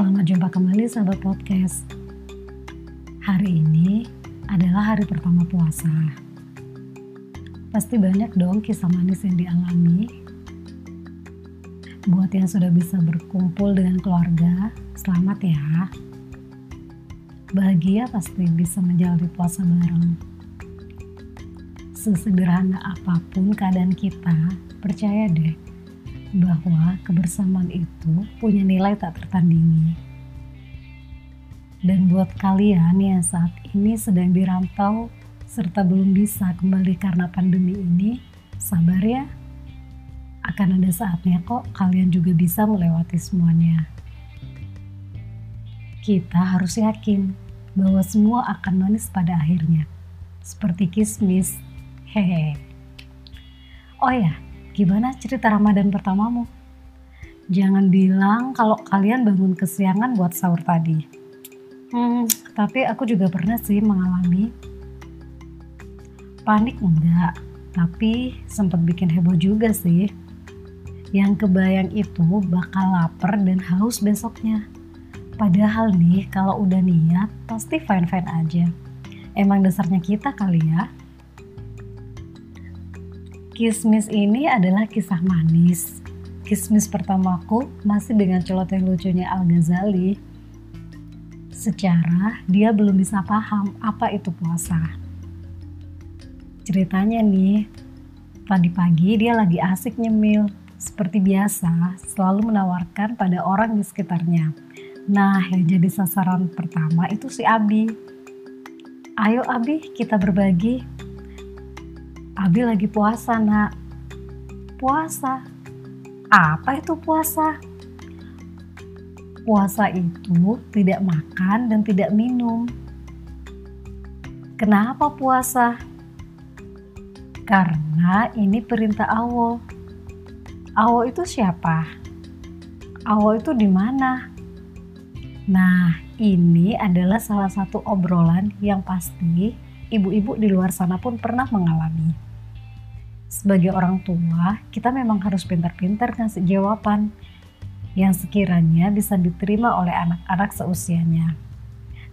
Selamat jumpa kembali sahabat podcast. Hari ini adalah hari pertama puasa. Pasti banyak dong kisah manis yang dialami. Buat yang sudah bisa berkumpul dengan keluarga, selamat ya. Bahagia pasti bisa menjalani puasa bareng. Sesederhana apa pun keadaan kita, percaya deh, bahwa kebersamaan itu punya nilai tak tertandingi. Dan buat kalian yang saat ini sedang dirantau serta belum bisa kembali karena pandemi ini, sabar ya. Akan ada saatnya kok kalian juga bisa melewati semuanya. Kita harus yakin bahwa semua akan manis pada akhirnya. Seperti kismis. Hehe. Oh ya, Gimana cerita Ramadan pertamamu? Jangan bilang kalau kalian bangun kesiangan buat sahur tadi. Hmm, tapi aku juga pernah sih mengalami panik enggak, tapi sempat bikin heboh juga sih. Yang kebayang itu bakal lapar dan haus besoknya. Padahal nih kalau udah niat pasti fine-fine aja. Emang dasarnya kita kali ya. Kismis ini adalah kisah manis. Kismis pertamaku masih dengan celoteh lucunya Al-Ghazali. Secara dia belum bisa paham apa itu puasa. Ceritanya nih, tadi pagi dia lagi asik nyemil. Seperti biasa, selalu menawarkan pada orang di sekitarnya. Nah, yang jadi sasaran pertama itu si Abi. Ayo Abi, kita berbagi, Abi lagi puasa nak. Puasa? Apa itu puasa? Puasa itu tidak makan dan tidak minum. Kenapa puasa? Karena ini perintah Allah. Allah itu siapa? Allah itu di mana? Nah, ini adalah salah satu obrolan yang pasti ibu-ibu di luar sana pun pernah mengalami sebagai orang tua, kita memang harus pintar-pintar ngasih jawaban yang sekiranya bisa diterima oleh anak-anak seusianya.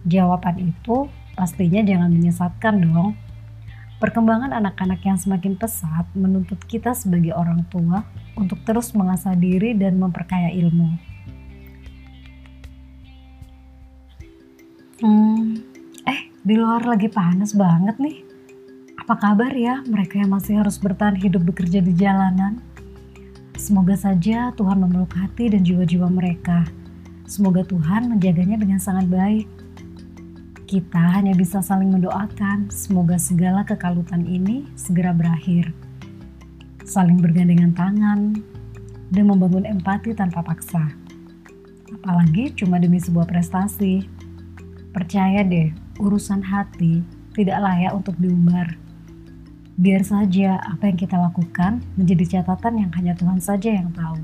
Jawaban itu pastinya jangan menyesatkan dong. Perkembangan anak-anak yang semakin pesat menuntut kita sebagai orang tua untuk terus mengasah diri dan memperkaya ilmu. Hmm, eh di luar lagi panas banget nih. Apa kabar ya mereka yang masih harus bertahan hidup bekerja di jalanan? Semoga saja Tuhan memeluk hati dan jiwa-jiwa mereka. Semoga Tuhan menjaganya dengan sangat baik. Kita hanya bisa saling mendoakan semoga segala kekalutan ini segera berakhir. Saling bergandengan tangan dan membangun empati tanpa paksa. Apalagi cuma demi sebuah prestasi. Percaya deh, urusan hati tidak layak untuk diumbar Biar saja apa yang kita lakukan menjadi catatan yang hanya Tuhan saja yang tahu.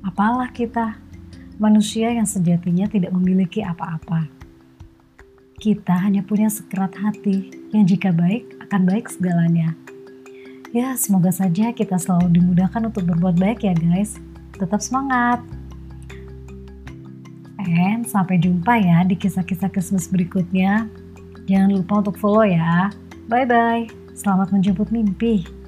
Apalah kita, manusia yang sejatinya tidak memiliki apa-apa. Kita hanya punya sekerat hati yang jika baik akan baik segalanya. Ya, semoga saja kita selalu dimudahkan untuk berbuat baik ya guys. Tetap semangat. And sampai jumpa ya di kisah-kisah Christmas berikutnya. Jangan lupa untuk follow ya. Bye-bye. Selamat menjemput mimpi.